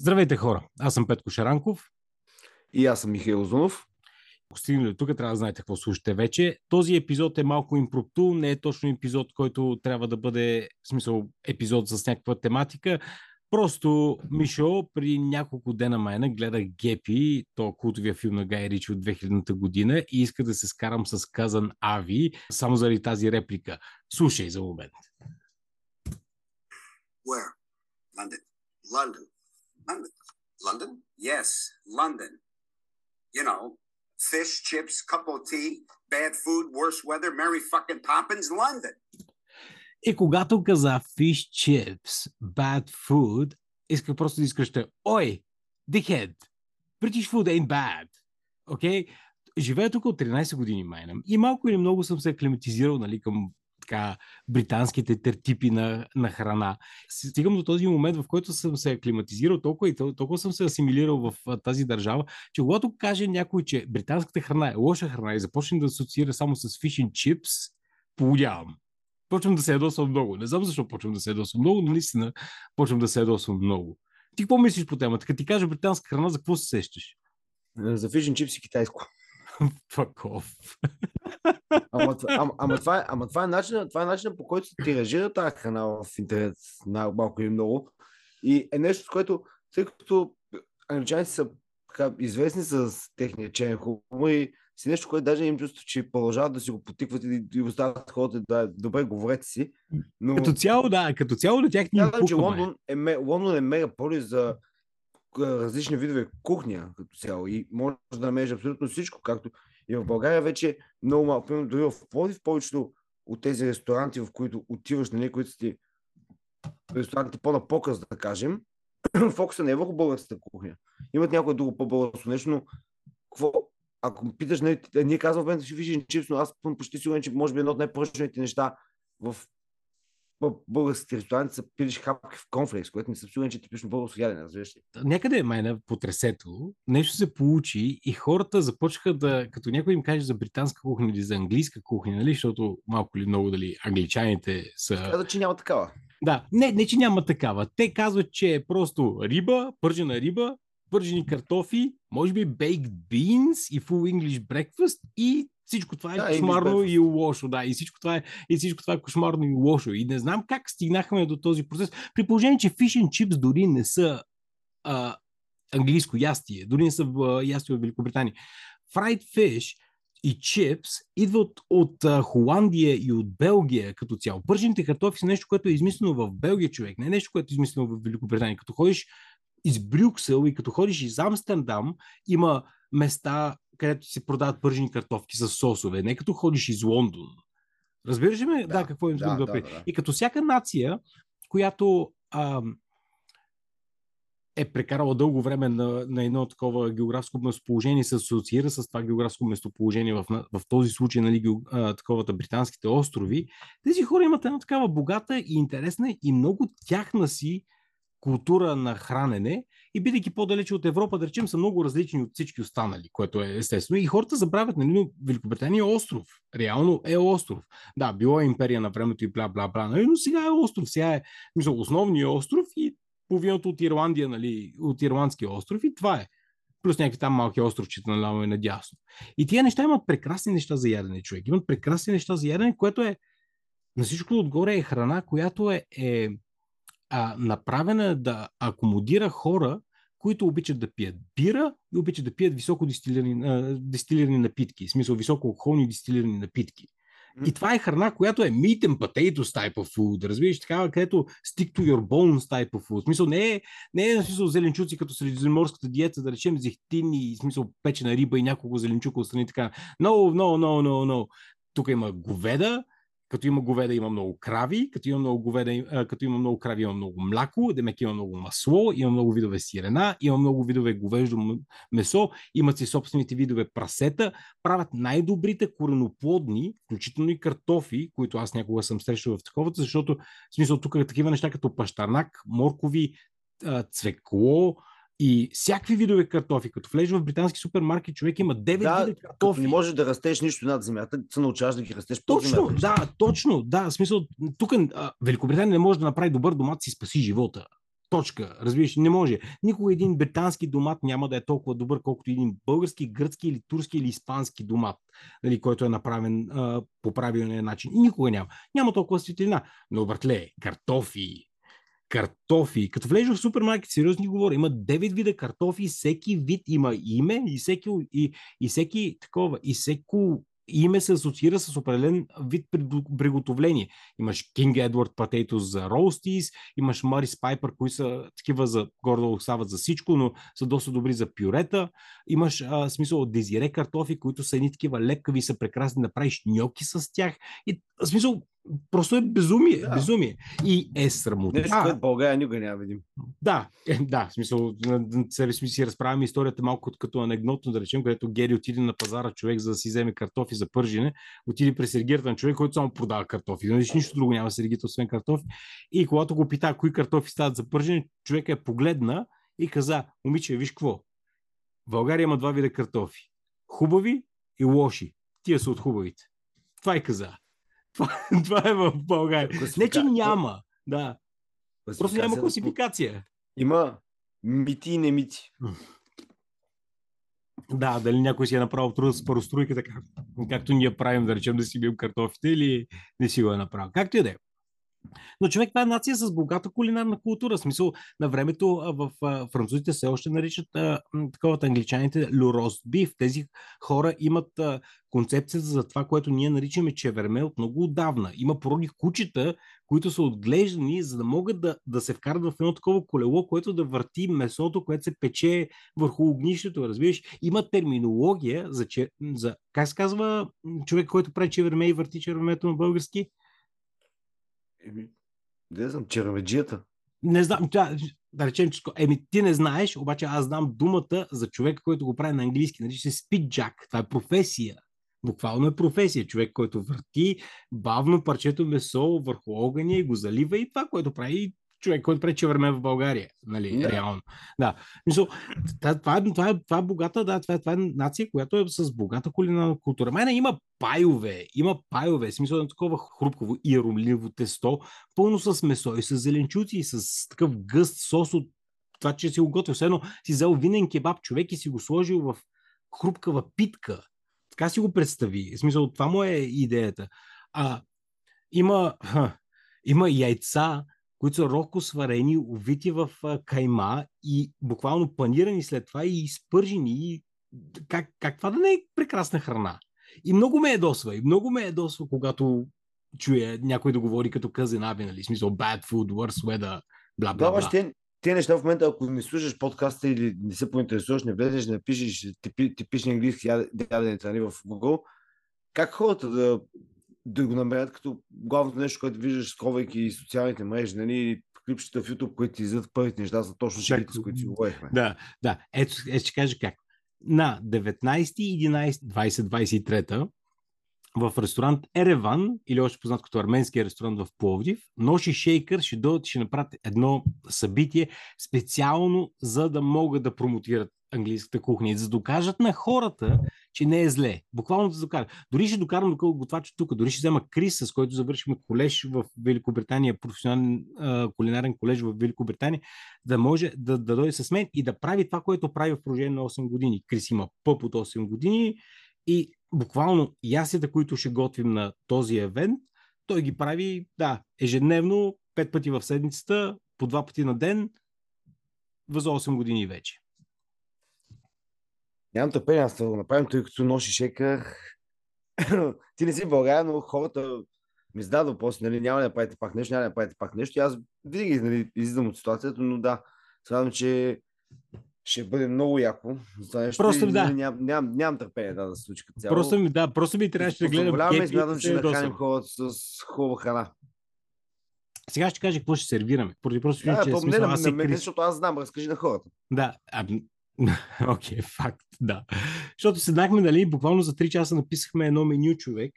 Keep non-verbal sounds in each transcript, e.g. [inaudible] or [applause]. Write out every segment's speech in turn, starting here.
Здравейте хора, аз съм Петко Шаранков. И аз съм Михаил Зунов. Стигнали тук, трябва да знаете какво слушате вече. Този епизод е малко импропту, не е точно епизод, който трябва да бъде, в смисъл, епизод с някаква тематика. Просто Мишо при няколко дена майна гледа Гепи, то култовия филм на Гай Ричи от 2000 година и иска да се скарам с казан Ави, само заради тази реплика. Слушай за момент. Where? London. London. London. London? Yes, London. You know, fish, chips, cup of tea, bad food, worse weather, Mary fucking Poppins, London. И когато каза fish chips, bad food, иска просто да изкръща Ой, dickhead, British food ain't bad. Окей? Okay? Живея тук от 13 години майнам и малко или много съм се аклиматизирал нали, към така, британските тертипи на, на храна. Стигам до този момент, в който съм се аклиматизирал толкова и толкова съм се асимилирал в тази държава, че когато каже някой, че британската храна е лоша храна и започне да асоциира само с and chips, полудявам. Почвам да се ядосвам много. Не знам защо почвам да се ядосвам много, но наистина почвам да се ядосвам много. Ти какво мислиш по темата? Като ти кажа британска храна, за какво се сещаш? За фишен чипс и китайско. [laughs] Fuck off. ама, ама, ама, това е, ама това е начинът, това е начинът по който се тиражира тази храна в интернет на малко или много. И е нещо, с което, тъй като англичаните са така, известни с техния черен хумор и си нещо, което даже им чувство, че продължават да си го потикват и, и остават хората да добре говорете си. Но... Като цяло, да, като цяло на тях ни Казвам, че Лондон е, Лондон е мегаполис за различни видове кухня като цяло и може да намериш абсолютно всичко, както и в България вече много малко, дори в Плодив, повечето от тези ресторанти, в които отиваш, нали, които си ресторанти по-на показ, да кажем, [clears throat] фокуса не е върху българската кухня. Имат някое друго по-българско нещо, но какво, ако питаш, нали, ние казваме в момента си фишен чипс, но аз съм почти сигурен, че може би едно от най-пръчните неща в българските ресторанти са пилиш хапки в конфлекс, което не съм сигурен, че типично българско ядене, разбираш ли? Някъде е майна по тресето, нещо се получи и хората започнаха да, като някой им каже за британска кухня или за английска кухня, нали, защото малко или много дали англичаните са... Каза, че няма такава. Да, не, не, че няма такава. Те казват, че е просто риба, пържена риба, пържени картофи, може би baked beans и full English breakfast и всичко това е да, кошмарно и лошо, да, и всичко, това е, и всичко това е кошмарно и лошо. И не знам как стигнахме до този процес, при положение, че fish and chips дори не са а, английско ястие, дори не са а, ястие в Великобритания. Fried fish и чипс идват от а, Холандия и от Белгия като цяло. Пържените картофи са нещо, което е измислено в Белгия, човек, не е нещо, което е измислено в Великобритания. Като ходиш из Брюксел и като ходиш из Амстердам, има места, където се продават пържени картофки с сосове, не като ходиш из Лондон. Разбираш ли ме? Да, да какво им да, да, да, да. И като всяка нация, която а, е прекарала дълго време на, на едно такова географско местоположение, се асоциира с това географско местоположение в, в този случай, нали, а, таковата британските острови, тези хора имат една такава богата и интересна и много тяхна си култура на хранене и бидейки по-далече от Европа, да речем, са много различни от всички останали, което е естествено. И хората забравят, нали, но Великобритания е остров. Реално е остров. Да, било е империя на времето и бла-бла-бла, нали, но сега е остров. Сега е мисъл, основният остров и половината от Ирландия, нали, от Ирландския остров и това е. Плюс някакви там малки островчета наляво и надясно. И тия неща имат прекрасни неща за ядене, човек. Имат прекрасни неща за ядене, което е на всичко отгоре е храна, която е, е а, направена да акомодира хора, които обичат да пият бира и обичат да пият високо дистилирани, дистилирани напитки, в смисъл високо алкохолни дистилирани напитки. И това е храна, която е meat and potatoes type of food, разбираш, такава, където stick to your bones type of food. В смисъл не е, не е на смисъл зеленчуци като средиземноморската диета, да речем зехтин и смисъл печена риба и няколко зеленчука отстрани така. No, no, no, no, no. Тук има говеда, като има говеда, има много крави, като има много говеда, като има много крави, има много мляко, демек има много масло, има много видове сирена, има много видове говеждо месо, имат си собствените видове прасета, правят най-добрите кореноплодни, включително и картофи, които аз някога съм срещал в таковата, защото в смисъл тук е такива неща като пащарнак, моркови, цвекло, и всякакви видове картофи. Като влезеш в британски супермаркет, човек има 9 да, вида картофи. не можеш да растеш нищо над земята, се научаваш да ги растеш по Точно, земята. да, точно, да. В смисъл, тук Великобритания не може да направи добър домат си спаси живота. Точка. Разбираш, не може. Никога един британски домат няма да е толкова добър, колкото един български, гръцки или турски или испански домат, нали, който е направен а, по правилния начин. Никога няма. Няма толкова светлина. Но, братле, картофи, картофи. Като влезеш в супермаркет, сериозно говоря, има 9 вида картофи, всеки вид има име и всеки, и, и всеки такова, и всеко име се асоциира с определен вид приготовление. Имаш King Edward Potatoes за Roasties, имаш Марис Пайпер, които са такива за гордо остават за всичко, но са доста добри за пюрета. Имаш а, смисъл от дезире картофи, които са едни такива лекави, са прекрасни да правиш ньоки с тях. И смисъл, Просто е безумие. Да. безумие. И е срамота. Нещо, което България никога няма видим. Да, е, да, в смисъл, себе си, си разправяме историята малко като анекдотно, да речем, където Гери отиде на пазара човек, за да си вземе картофи за пържене, отиде при сергията на човек, който само продава картофи. Нали, нищо друго няма сергията, освен картофи. И когато го пита кои картофи стават за пържене, човек е погледна и каза, момиче, виж какво, в България има два вида картофи. Хубави и лоши. Тия са от хубавите. Това е каза. Това, [laughs] това е в България. Не, че няма. Да. Просто няма класификация. Има мити и не мити. Да, дали някой си е направил труда с паростройката, как, както ние правим, да речем, да си бил картофите или не си го е направил. Както и да е. Но човек, това е нация с богата кулинарна култура. В смисъл, на времето в французите все още наричат а, таковата англичаните люрост биф. Тези хора имат а, концепцията за това, което ние наричаме чеверме от много отдавна. Има породи кучета, които са отглеждани, за да могат да, да се вкарат в едно такова колело, което да върти месото, което се пече върху огнището. Разбираш, има терминология за, за как се казва човек, който прави чеверме и върти червемето на български? Еми, не знам, черведжията. Не знам, тя, да речем, че еми, ти не знаеш, обаче аз знам думата за човека, който го прави на английски. Нарича се спиджак. Това е професия. Буквално е професия. Човек, който върти бавно парчето месо върху огъня и го залива и това, което прави човек, който пречи време в България, нали, yeah. реално. Да. Мисъл, това, това, е, това, е, това е богата, да, това е, това е нация, която е с богата кулинарна култура. Мене има пайове, има пайове, смисъл на такова хрупково и ромливо тесто, пълно с месо и с зеленчуци и с такъв гъст сос от това, че си го готвил. Все едно си взел винен кебаб човек и си го сложил в хрупкава питка. Така си го представи. В смисъл, това му е идеята. А, има, ха, има яйца, които са роко сварени, увити в кайма и буквално панирани след това и изпържени. И как, как това да не е прекрасна храна? И много ме ядосва. И много ме ядосва, когато чуя някой да говори като къзен аби, нали? Смисъл bad food, worse weather, бла, бла, бла. Да, те неща в момента, ако не слушаш подкаста или не се поинтересуваш, не влезеш, не пишеш типични английски яденец нали, в Google, как хората да да го намерят като главното нещо, което виждаш, сковайки социалните мрежи, нали, клипчета в YouTube, които ти излизат първите неща, са точно шегите, с които си говорихме. Да, да. Ето, ето ще кажа как. На 19.11.2023 в ресторант Ереван, или още познат като арменския ресторант в Пловдив, Ноши Шейкър ще дойдат ще направят едно събитие специално за да могат да промотират английската кухня и да докажат на хората, че не е зле. Буквално да докара. Дори ще докарам до готвача тук. Дори ще взема Крис, с който завършихме колеж в Великобритания, професионален кулинарен колеж в Великобритания, да може да, да дойде с мен и да прави това, което прави в продължение на 8 години. Крис има пъп от 8 години и буквално ясите, които ще готвим на този евент, той ги прави, да, ежедневно, пет пъти в седмицата, по два пъти на ден, за 8 години вече. Нямам търпение да го направим, тъй като носи шека. [clears throat] Ти не си в България, но хората ми зададат въпрос, нали, няма да направите пак нещо, няма да направите пак нещо. И аз винаги нали, излизам от ситуацията, но да, смятам, че ще бъде много яко. Нещо просто и, да. Ням, ням, нямам търпение да, да се случи цяло. Просто ми, да, просто ми трябваше да гледам. Позволяваме и смятам, че нахраним хората с хубава храна. Сега ще кажа какво ще сервираме. Поради просто, да, че по, смисъл, не, аз не, не, защото аз знам, разкажи на хората. Да, а, [laughs] Окей, okay, факт, да. Защото седнахме, нали, буквално за 3 часа написахме едно меню човек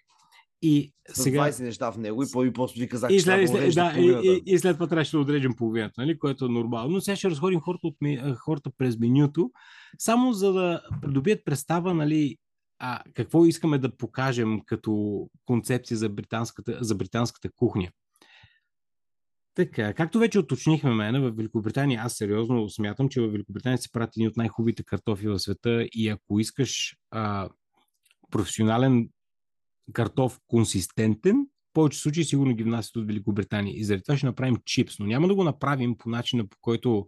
и с сега... 20 неща в него и по просто ви казах, и след, че след, да, и, и, и, след това трябваше да отрежем половината, нали, което е нормално. Но сега ще разходим хората, от, хората през менюто, само за да придобият представа, нали, а, какво искаме да покажем като концепция за британската, за британската кухня. Така, както вече уточнихме мене, в Великобритания, аз сериозно смятам, че в Великобритания се прати един от най-хубавите картофи в света и ако искаш а, професионален картоф консистентен, в повече случаи сигурно ги внасят от Великобритания. И заради това ще направим чипс, но няма да го направим по начина, по който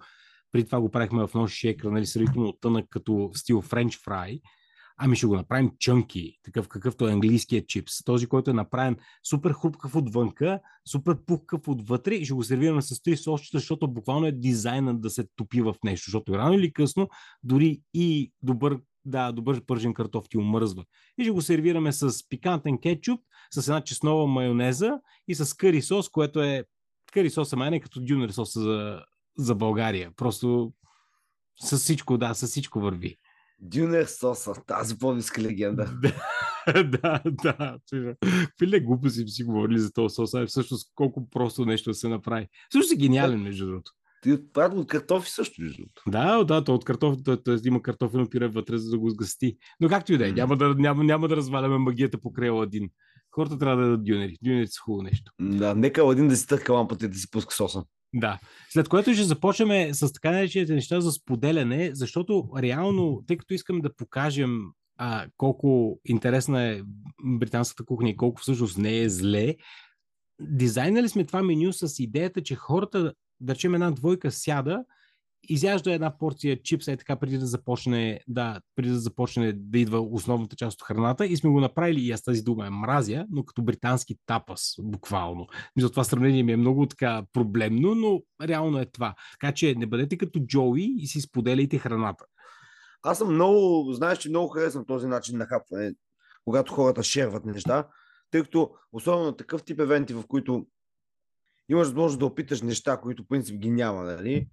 при това го правихме в нощ шекра, нали, сравнително тънък като стил френч фрай, ами ще го направим чънки, такъв какъвто е английският чипс. Този, който е направен супер хрупкав отвънка, супер пухкав отвътре и ще го сервираме с три сосчета, защото буквално е дизайнът да се топи в нещо, защото рано или късно дори и добър да, добър пържен картоф ти омръзва. И ще го сервираме с пикантен кетчуп, с една чеснова майонеза и с къри сос, което е къри соса майне като дюнер соса за, за България. Просто с всичко, да, с всичко върви. Дюнер соса, тази по-ниска легенда. [laughs] да, да. Какви ли глупости си говорили за този сос? А всъщност колко просто нещо да се направи. Също си гениален, между другото. Ти отправил от картофи също, другото. Да, да, то от картоф, т.е. има картофено пюре вътре, за да го сгъсти. Но както и да е, няма да, няма, няма да разваляме магията покрай Аладин. Хората трябва да дадат дюнери. Дюнери са хубаво нещо. Да, нека Аладин да си търка лампата и да си пуска соса. Да. След което ще започнем с така наречените неща за споделяне, защото реално, тъй като искам да покажем а, колко интересна е британската кухня и колко всъщност не е зле, дизайнали сме това меню с идеята, че хората, да речем една двойка сяда, изяжда една порция чипса е така преди да започне да, преди да започне да идва основната част от храната и сме го направили и аз тази дума е мразя, но като британски тапас, буквално. Мисля, това сравнение ми е много така проблемно, но реално е това. Така че не бъдете като Джоуи и си споделяйте храната. Аз съм много, знаеш, че много харесвам този начин на хапване, когато хората шерват неща, тъй като особено такъв тип евенти, в които имаш възможност да опиташ неща, които в принцип ги няма, нали?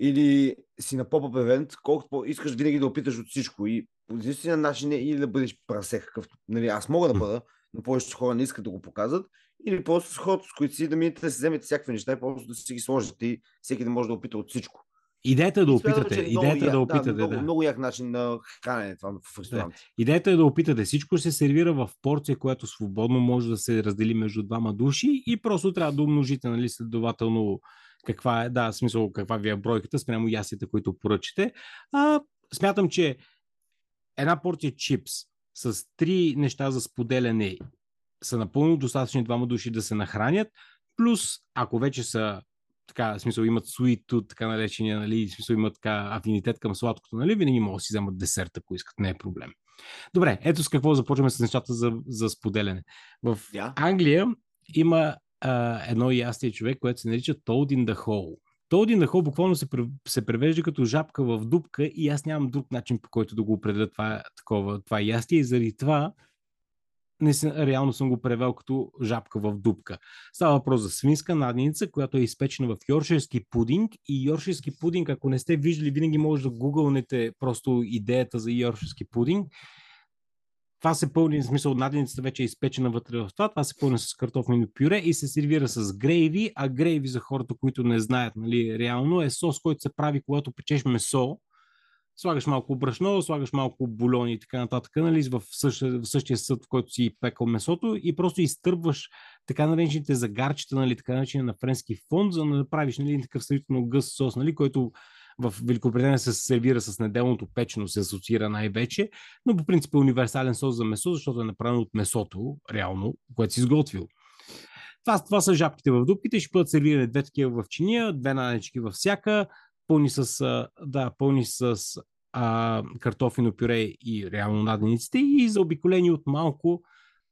или си на поп евент, колкото по- искаш винаги да опиташ от всичко. И по единствения начин е или да бъдеш прасе, какъвто нали, аз мога да бъда, но повечето хора не искат да го показват, или просто с хората, с които си да минете да си вземете всякакви неща и просто да си ги сложите и всеки да може да опита от всичко. Идеята е да смятам, опитате. много Идеята е да опитате. много, Да. много як начин на хранене това в ресторанти. Идеята е да опитате. Всичко се сервира в порция, която свободно може да се раздели между двама души и просто трябва да умножите, нали, следователно каква е, да, смисъл каква ви е бройката спрямо ясите, които поръчате. А, смятам, че една порция чипс с три неща за споделяне са напълно достатъчни двама души да се нахранят, плюс ако вече са така, в смисъл имат tooth, така наречения, нали, в смисъл имат така афинитет към сладкото, нали, винаги могат да си вземат десерт, ако искат, не е проблем. Добре, ето с какво започваме с нещата за, за споделяне. В Да. Англия има а, едно ястие човек, което се нарича Toad in the Hole. Toad in the Hole буквално се, се превежда като жабка в дупка и аз нямам друг начин по който да го определя това, такова, това ястие и заради това се, реално съм го превел като жабка в дупка. Става въпрос за свинска надница, която е изпечена в йорширски пудинг и йорширски пудинг, ако не сте виждали, винаги може да гугълнете просто идеята за йорширски пудинг. Това се пълни, в смисъл, наденицата вече е изпечена вътре в това, това се пълни с картофено пюре и се сервира с грейви, а грейви за хората, които не знаят, нали, реално е сос, който се прави, когато печеш месо, слагаш малко брашно, слагаш малко бульони и така нататък, нали, в, същия, в същия съд, в който си пекал месото и просто изтърбваш така наречените загарчета, нали, така наречения на френски фонд, за да направиш нали, такъв сравнително гъст сос, нали, който в Великобритания се сервира с неделното печено, се асоциира най-вече, но по принцип е универсален сос за месо, защото е направен от месото, реално, което си изготвил. Това, това са жабките в дупките, ще бъдат сервирани две такива в чиния, две нанечки във всяка, пълни с, да, пълни с а, картофено пюре и реално надениците и заобиколени от малко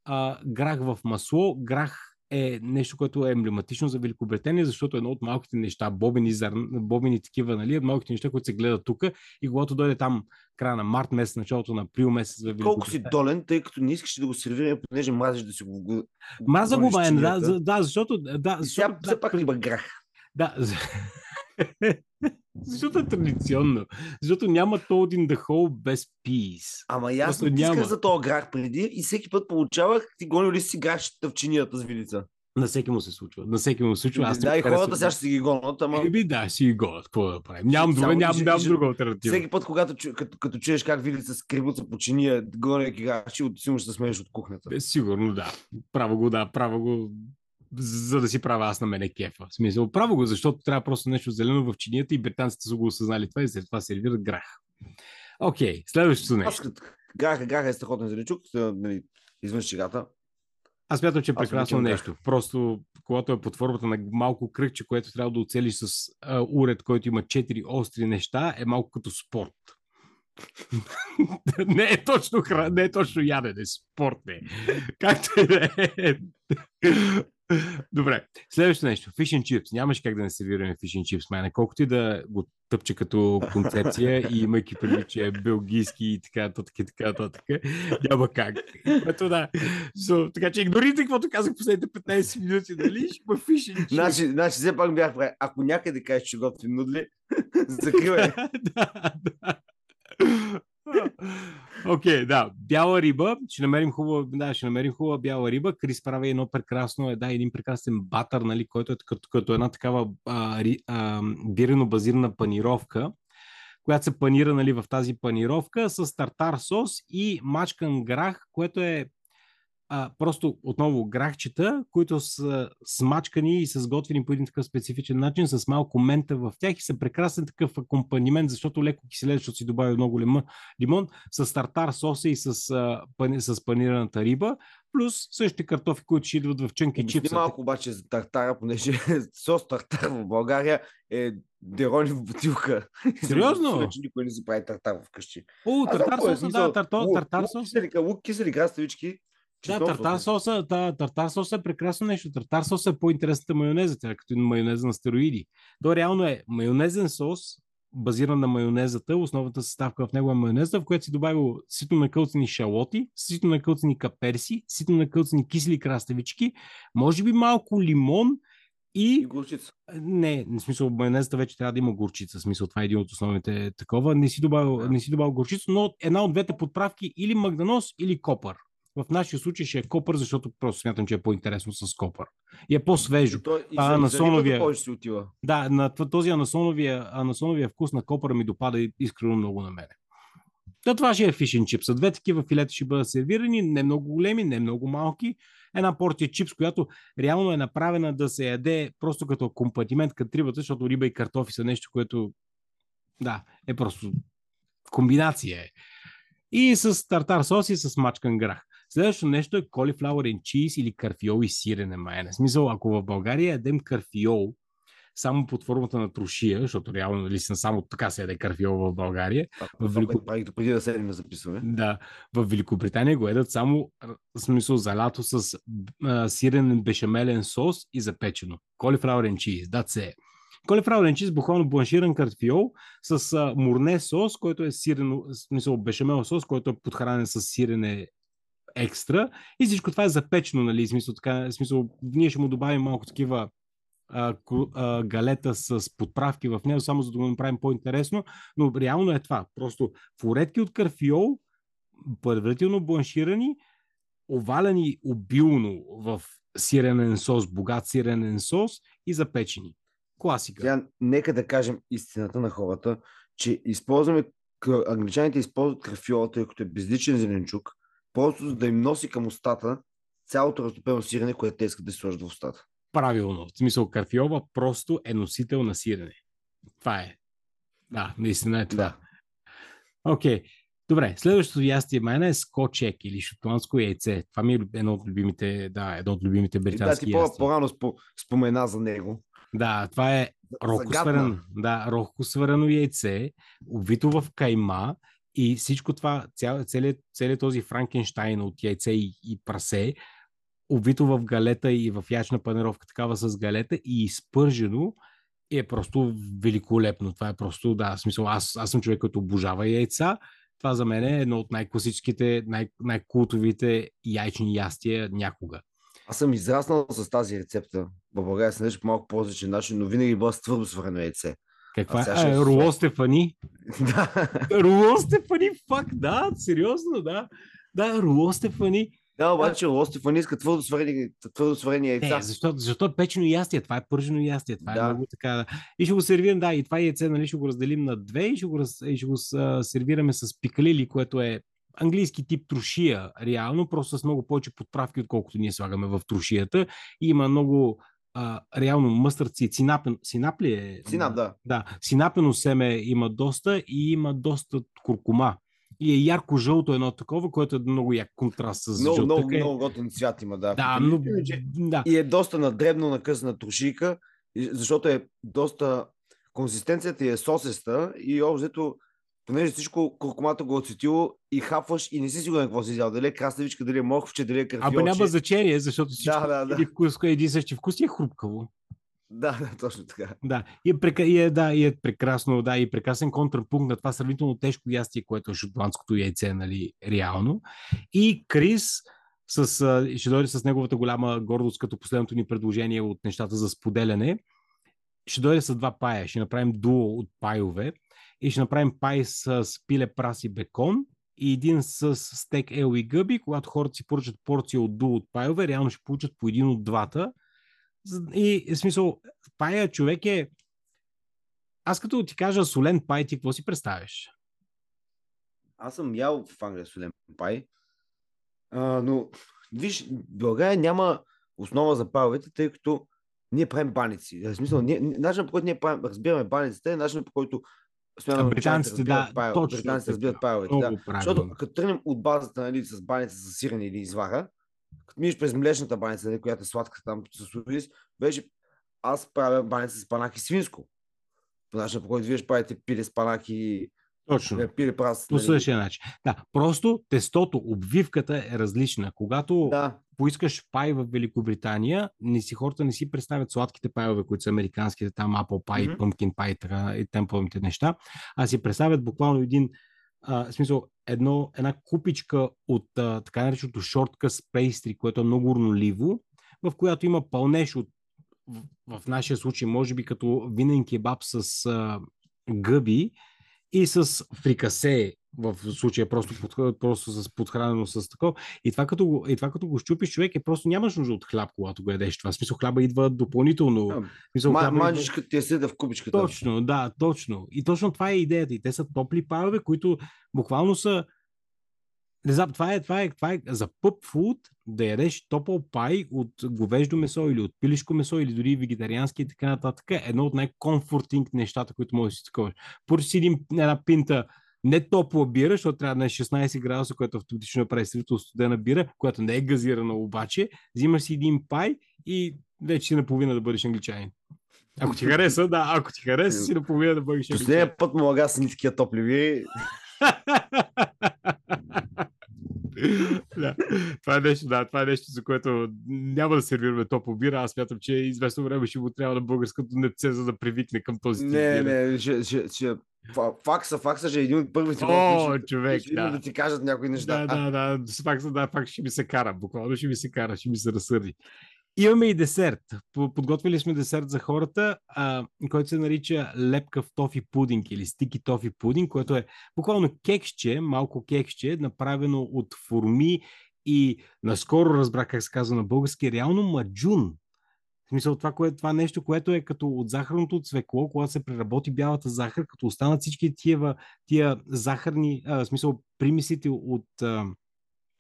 а, грах в масло. Грах е нещо, което е емблематично за Великобритания, защото е едно от малките неща, бобени, зърн, бобени такива, нали, малките неща, които се гледат тук и когато дойде там края на март месец, началото на април месец в Колко си долен, тъй като не искаш да го сервираме, понеже мразиш да си го... Мраза го, Майен, да, за- да, защото... Да, сега защото все пак има грах. Да. [laughs] Защото е традиционно. Защото няма Toad in the Hole без peace. Ама и аз исках за този грах преди и всеки път получавах, ти гонил ли си грахчета в чинията с вилица. На всеки му се случва. На всеки му се случва. Аз да, и хората сега ще си ги гонят, ама Еби, да, си го гонят. Какво да правим? Нямам друга, нямам, нямам друга альтернатива. всеки път, когато, чу- като, като чуеш как вилица скребуца по чиния, гонейки грахчи, от силно ще се смееш от кухнята. Е, Сигурно, да. Право го, да, право го. За да си правя аз на мене кефа. В смисъл, право го, защото трябва просто нещо зелено в чинията и британците са го осъзнали това и след това сервират грах. Окей, okay, следващото нещо. Граха, граха е страхотен зеленчук, нали, извън шегата. Аз смятам, че е прекрасно нещо. Просто, когато е под формата на малко кръгче, което трябва да оцелиш с а, уред, който има четири остри неща, е малко като спорт. [laughs] не е точно хра... не е точно ядене, спорт е. Както и да е. Добре, следващото нещо. Fish and chips. Нямаш как да не сервираме fish and chips, мене. Колкото и да го тъпче като концепция и имайки предвид, че е белгийски и така нататък и така нататък, няма как. Ето да. So, така че игнорирайте каквото казах последните 15 минути, нали? Ще има fish and chips. Значи, значи, все пак бях прави. Ако някъде кажеш, че готвим нудли, [laughs] закривай. [laughs] да, да. [laughs] Окей, okay, да. Бяла риба. Ще намерим хубава, да, ще намерим хубава бяла риба. Крис прави едно прекрасно, е, да, един прекрасен батър, нали, който е като, като една такава бирено базирана панировка, която се панира нали, в тази панировка с тартар сос и мачкан грах, което е а, просто отново грахчета, които са смачкани и са сготвени по един такъв специфичен начин, с малко мента в тях и са прекрасен такъв акомпанимент, защото леко киселе, защото си добавя много лимон, лимон с тартар соса и с, а, пани, с панираната риба, плюс същите картофи, които ще идват в чънки чипса. малко обаче за тартара, понеже [laughs] сос тартар в България е дерони в бутилка. [laughs] Сериозно? Мисля, че никой не си прави тартар вкъщи. О, тартар е смисъл? да, тартар, тартар лук кисели- Лук кисели Да, тартар сос. соса, да, тартар соса е прекрасно нещо. Тартар соса е по-интересната майонеза, тя е като майонеза на стероиди. То реално е майонезен сос, базиран на майонезата, основната съставка в него е майонеза, в която си добавил сито накълцани шалоти, сито накълцани каперси, сито накълцани кисли краставички, може би малко лимон И и горчица. не, в смисъл майонезата вече трябва да има горчица, в смисъл това е един от основните такова. Не си добавил, Да. не си добавил горчица, но една от двете подправки или магданоз, или копър. В нашия случай ще е копър, защото просто смятам, че е по-интересно с копър. И е по-свежо. И, то, и, А, за, на и за рибата соновия- повече си отива. Да, на този анасоновия, анасоновия вкус на копъра ми допада искрено много на мене. То това ще е фишен чипс. Две такива филета ще бъдат сервирани, не много големи, не много малки. Една порция чипс, която реално е направена да се яде просто като акомпанимент към рибата, защото риба и картофи са нещо, което да, е просто комбинация. Е. И с тартар сос и с мачкан грах. Следващото нещо е cauliflower and cheese или карфиол и сирене майне. В смисъл, ако в България ядем карфиол само под формата на трошия, защото реално нали, са само така се яде карфиол в България, Това, В Велико- правих допреди да седнем да записваме. да, в Великобритания го едат само в смисъл за лято с а, сирен бешамелен сос и запечено. Cauliflower and cheese, that's it. Cauliflower and cheese, буквално бланширан картфиол с а, мурне сос, който е сирено, в смисъл бешамел сос, който е подхранен с сирене екстра и всичко това е запечено, нали, смисъл, така, смисъл, ние ще му добавим малко такива а, а, галета с подправки в него, само за да го направим по-интересно, но реално е това. Просто фуретки от карфиол, предварително бланширани, оваляни обилно в сиренен сос, богат сиренен сос и запечени. Класика. Сега, нека да кажем истината на хората, че използваме, англичаните използват крафиола, тъй като е безличен зеленчук, просто за да им носи към устата цялото разтопено сирене, което те искат да си сложат в устата. Правилно. В смисъл, карфиола просто е носител на сирене. Това е. Да, наистина е това. Да. Окей. Добре, следващото ястие майна е скочек или шотландско яйце. Това ми е едно от любимите, да, едно от любимите И да, британски ти ястия. по-рано спо, спомена за него. Да, това е рохко Загадна. сварено, да, рохко сварено яйце, обвито в кайма и всичко това, цял, целият, целият този Франкенштайн от яйце и, и прасе, обвито в галета и в ячна панировка, такава с галета и изпържено, е просто великолепно. Това е просто, да, в смисъл, аз, аз съм човек, който обожава яйца. Това за мен е едно от най-класическите, най- най-култовите яйчни ястия някога. Аз съм израснал с тази рецепта. В България се нарича малко по-различен начин, но винаги била с твърдо сварено яйце. Каква е? ще е Руло. Стефани? [laughs] да. Руло Стефани, фак, да, сериозно, да. Да, Руло Стефани. да, обаче Роло Стефани иска твърдо сварени, твърдо сварени яйца. Не, защото, защото е печено ястие, това е пържено ястие, това е Да. много така. И ще го сервирам, да, и това яйце, нали, ще го разделим на две и ще го, раз, и ще го сервираме с пикалили, което е английски тип трошия, реално, просто с много повече подправки, отколкото ние слагаме в трошията. И има много а, реално мъстърци, синапен, синап ли е? Синап, да. Да, синапено семе има доста и има доста куркума. И е ярко жълто едно такова, което е много як контраст с Много, много, жълтъка. много готин цвят има, да. Да, но, да. И е доста надребно накъсана трошийка, и- защото е доста... Консистенцията е сосеста и обзето, понеже всичко куркумата го е оцетило и хапваш и не си сигурен какво си взял. Дали е краставичка, дали е морковче, дали е карфиолче. Абе няма значение, защото всичко Да, да, да. един вкус, един същи вкус и е хрупкаво. Да, да, точно така. Да, и е, прека... и е, да, и е прекрасно, да, и прекрасен контрапункт на това сравнително тежко ястие, което е шотландското яйце, нали, реално. И Крис с, ще дойде с неговата голяма гордост, като последното ни предложение от нещата за споделяне. Ще дойде с два пая. Ще направим дуо от пайове и ще направим пай с пиле, прас и бекон и един с стек ел и гъби. Когато хората си поръчат порция от дуо от пайове, реално ще получат по един от двата. И в смисъл, пая човек е... Аз като ти кажа солен пай, ти какво си представяш? Аз съм ял в Англия солен пай, а, но виж, България няма основа за пайовете, тъй като ние правим баници. В смисъл, ние, начинът по който ние правим, разбираме баниците е начинът по който смятам, А британците, да, точно британците така. разбират пайовете. Да. Много Защото правилно. като тръгнем от базата нали, с баница с сирене или извара, като минеш през млечната баница, нали, която е сладка там с ориз, беше аз правя баница с панак и свинско. По начина по който вие правите пиле с панак и Точно. е, пиле прас. По същия начин. Да, просто тестото, обвивката е различна. Когато Да, поискаш пай в Великобритания, не си, хората не си представят сладките пайове, които са американските, там Apple pie, Мгм. pumpkin pie така, и тем подобните неща, а си представят буквално един, а, в смисъл, едно, една купичка от а, така нареченото shortcut pastry, което е много урноливо, в която има пълнеж от в, в нашия случай, може би като винен кебаб с а, гъби и с фрикасе, в случая просто, под, просто с подхранено с такова. И това, като го, и това като го щупиш, човек е просто нямаш нужда от хляб, когато го ядеш това. В смисъл хляба идва допълнително. А, В смисъл, Ма, идва- ти е седа в кубичката. Точно, да, точно. И точно това е идеята. И те са топли пайове, които буквално са. Не знам, това е, това е, това е за пъп фуд да ядеш топъл пай от говеждо месо или от пилешко месо или дори вегетариански и така нататък. Едно от най-комфортинг нещата, които можеш да си таковаш. Поръчи си един, една пинта не топла бира, защото трябва да е 16 градуса, което автоматично направи сравнително студена бира, която не е газирана обаче. Взимаш си един пай и вече си наполовина да бъдеш англичанин. Ако ти хареса, да, ако ти хареса, си наполовина да бъдеш англичанин. Последния път му лага с ни такива топли вири. [laughs] [laughs] да. Това е нещо, да, това е нещо, за което няма да сервираме топло бира. Аз смятам, че известно време ще му трябва на българското непце, за да привикне към този тип Не, не, ще, ще, ще, фа- факса, факса ще е един от първите. О, ще- човек, ще да. да ти кажат някои неща. Да, да, да. С Пак, да, пак ще ми се кара. Буквално ще ми се кара, ще ми се разсърди. Имаме и десерт. По- Подготвили сме десерт за хората, а, който се нарича лепкав тофи пудинг или стики тофи пудинг, което е буквално кексче, малко кексче, направено от форми и наскоро разбрах как се казва на български, реално маджун. В смисъл това, кое, това нещо, което е като от захарното цвекло, когато се преработи бялата захар, като останат всички тия, тия захарни, а, в смисъл примесите от а,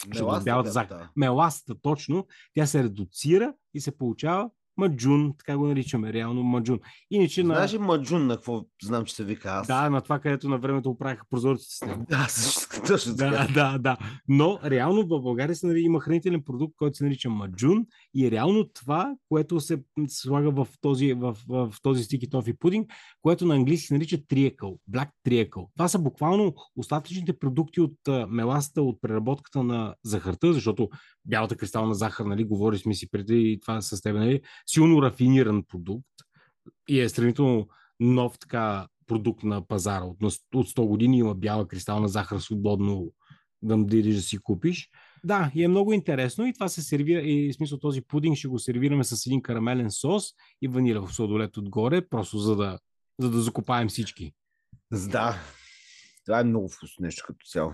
защото Меласта, бялата бе, захар. да. меластата точно, тя се редуцира и се получава маджун, така го наричаме, реално маджун. Иначе на... Знаеш ли маджун на какво знам, че се вика аз? Да, на това, където на времето оправиха прозорците с него. Да, също, точно Да, така. да, да. Но реално в България се, нали, има хранителен продукт, който се нарича маджун и е реално това, което се слага в този, в, в, в този стики тофи пудинг, което на английски се нарича триекъл, black триекъл. Това са буквално остатъчните продукти от а, меласата, от преработката на захарта, защото бялата кристална захар, нали, говори сме си преди и това с теб, нали, силно рафиниран продукт и е сравнително нов така продукт на пазара. От, от 100 години има бяла кристална захар свободно да дидиш да си купиш. Да, и е много интересно и това се сервира, и в смисъл този пудинг ще го сервираме с един карамелен сос и ванилев сладолет отгоре, просто за да, за да закопаем всички. Да. Това е много вкусно нещо като цяло.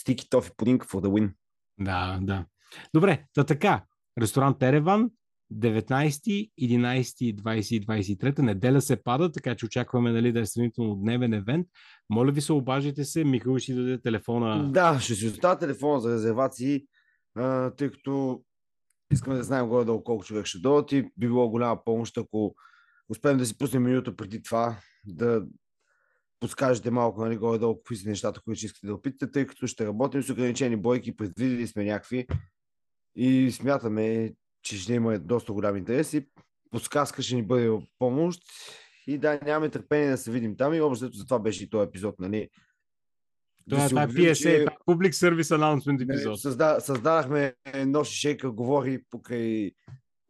Стики тофи пудинг for the win. Да, да. Добре, та така. Ресторант Ереван, 19, 11, 20 и 23 неделя се пада, така че очакваме нали, да е сравнително дневен евент. Моля ви се, обажите се, Михаил ще даде телефона. Да, ще си оставя телефона за резервации, тъй като искаме да знаем горе-долу колко човек ще дойдат и би било голяма помощ, ако успеем да си пуснем минута преди това, да подскажете малко нали, горе-долу какви са нещата, които искате да опитате, тъй като ще работим с ограничени бойки, предвидели сме някакви и смятаме, че ще има доста голям интерес и подсказка ще ни бъде помощ. И да, нямаме търпение да се видим там и общо за това беше и този епизод, нали? Това е PSA, че... Public Service Announcement епизод. Създа, създадахме нощи шейка, говори покрай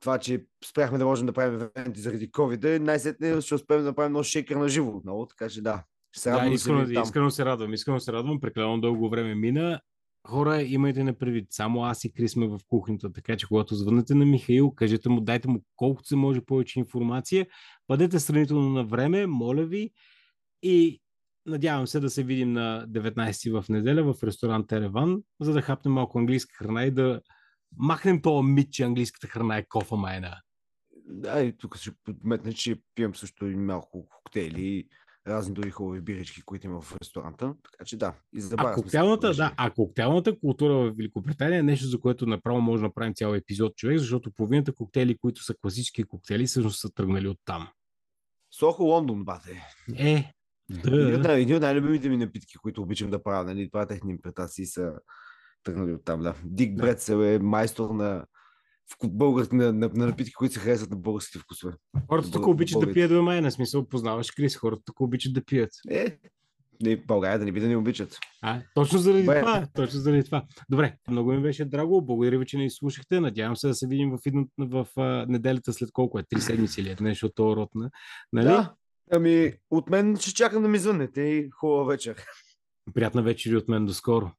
това, че спряхме да можем да правим евенти заради COVID, най-сетне ще успеем да направим нощ шейкър на живо отново, така че да. Се да, искрено, да искрено се радвам, искрено се радвам, прекалено дълго време мина хора, имайте на предвид, само аз и Крис сме в кухнята, така че когато звънете на Михаил, кажете му, дайте му колкото се може повече информация, бъдете сравнително на време, моля ви и надявам се да се видим на 19 в неделя в ресторант Ереван, за да хапнем малко английска храна и да махнем този мит, че английската храна е кофа майна. Да, и тук ще подметна, че пием също и малко коктейли разни други хубави бирички, които има в ресторанта. Така че да, и а коктейлната, да, а коктейлната култура в Великобритания е нещо, за което направо може да направим цял епизод човек, защото половината коктейли, които са класически коктейли, всъщност са тръгнали от там. Сохо Лондон, бате. Е, да. Един от най-любимите ми напитки, които обичам да правя, нали, това техни интерпретации са тръгнали от там, да. Дик Бретсел е майстор на българ, на, на, на напитки, които се харесват на българските вкусове. Хората тук обичат да пият до мен, смисъл познаваш Крис, хората тук обичат да пият. Е, не, България да не би да ни обичат. А, точно заради Бе. това. Точно заради това. Добре, много ми беше драго. Благодаря ви, че не изслушахте. Надявам се да се видим в, в, в неделята след колко е? Три седмици или е нещо от този род. Нали? Да. Ами, от мен ще чакам да ми звънете и хубава вечер. Приятна вечер и от мен. До скоро.